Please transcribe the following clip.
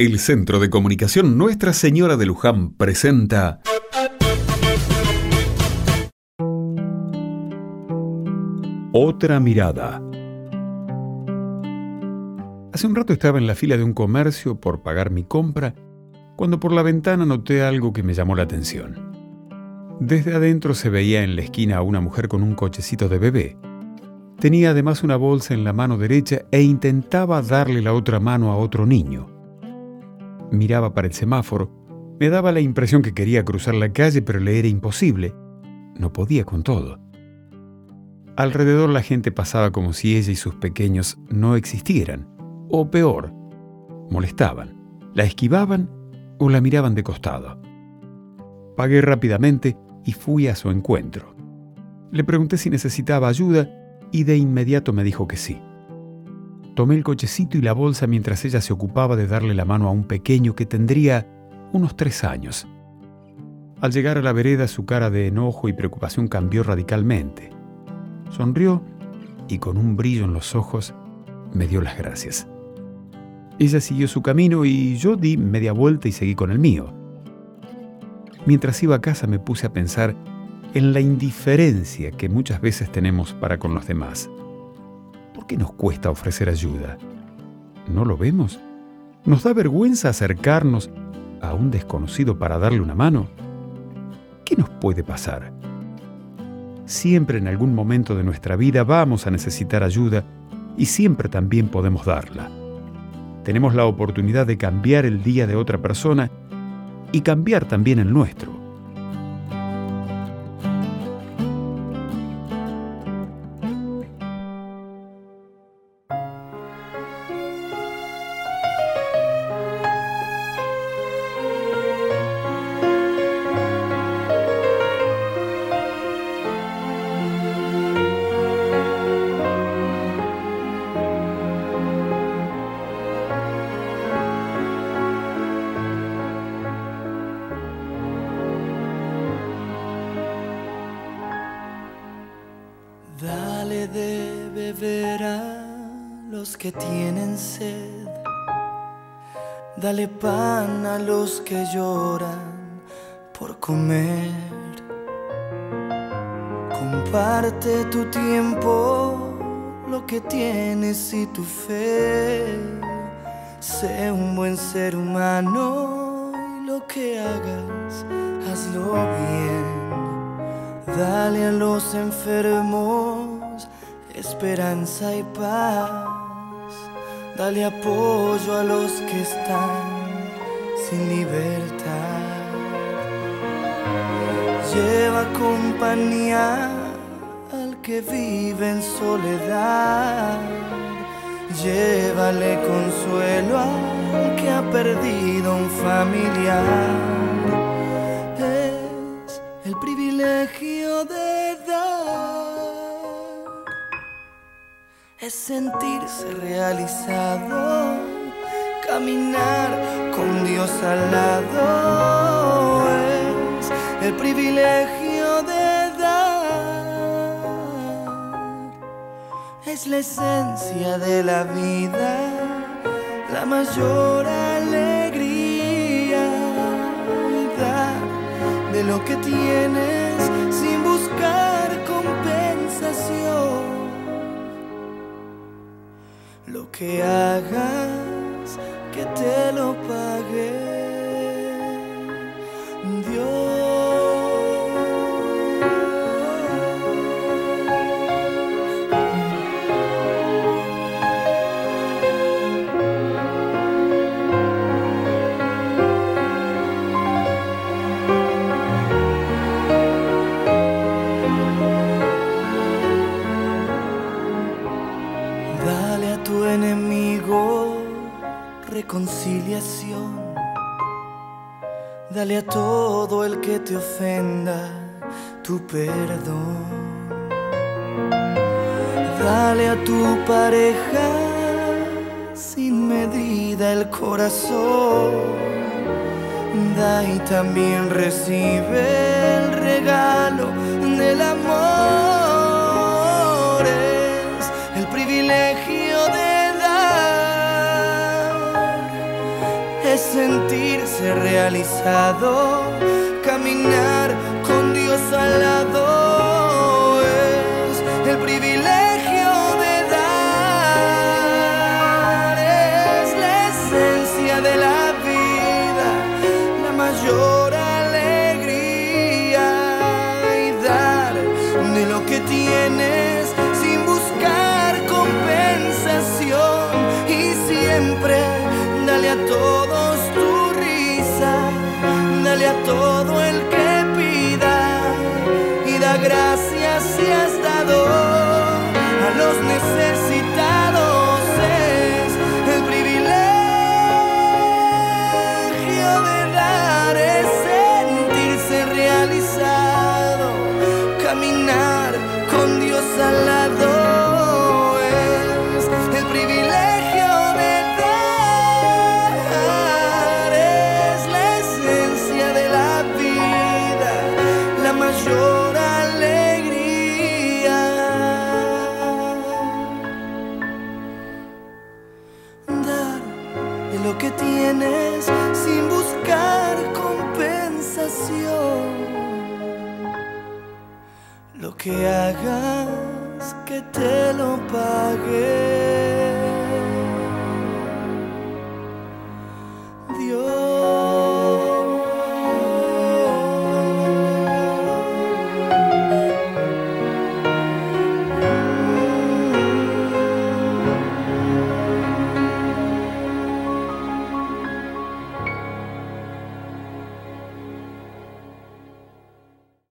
El Centro de Comunicación Nuestra Señora de Luján presenta Otra mirada. Hace un rato estaba en la fila de un comercio por pagar mi compra cuando por la ventana noté algo que me llamó la atención. Desde adentro se veía en la esquina a una mujer con un cochecito de bebé. Tenía además una bolsa en la mano derecha e intentaba darle la otra mano a otro niño miraba para el semáforo, me daba la impresión que quería cruzar la calle, pero le era imposible. No podía con todo. Alrededor la gente pasaba como si ella y sus pequeños no existieran, o peor, molestaban, la esquivaban o la miraban de costado. Pagué rápidamente y fui a su encuentro. Le pregunté si necesitaba ayuda y de inmediato me dijo que sí. Tomé el cochecito y la bolsa mientras ella se ocupaba de darle la mano a un pequeño que tendría unos tres años. Al llegar a la vereda su cara de enojo y preocupación cambió radicalmente. Sonrió y con un brillo en los ojos me dio las gracias. Ella siguió su camino y yo di media vuelta y seguí con el mío. Mientras iba a casa me puse a pensar en la indiferencia que muchas veces tenemos para con los demás qué nos cuesta ofrecer ayuda? ¿No lo vemos? ¿Nos da vergüenza acercarnos a un desconocido para darle una mano? ¿Qué nos puede pasar? Siempre en algún momento de nuestra vida vamos a necesitar ayuda y siempre también podemos darla. Tenemos la oportunidad de cambiar el día de otra persona y cambiar también el nuestro. Dale de beber a los que tienen sed. Dale pan a los que lloran por comer. Comparte tu tiempo, lo que tienes y tu fe. Sé un buen ser humano y lo que hagas, hazlo bien. Dale a los enfermos esperanza y paz. Dale apoyo a los que están sin libertad. Lleva compañía al que vive en soledad. Llévale consuelo al que ha perdido un familiar privilegio de dar es sentirse realizado, caminar con Dios al lado es el privilegio de dar, es la esencia de la vida, la mayor de lo que tienes sin buscar compensación. Lo que hagas, Dale a todo el que te ofenda tu perdón. Dale a tu pareja sin medida el corazón. Da y también recibe el regalo del amor. Es el privilegio es sentirse realizado, caminar con Dios al lado es el privilegio de dar, es la esencia de la vida, la mayor alegría y dar de lo que tienes si has dado a los necesitados es el privilegio de dar es sentirse realizado caminar con Dios al lado lo que tienes sin buscar compensación lo que hagas que te lo pague.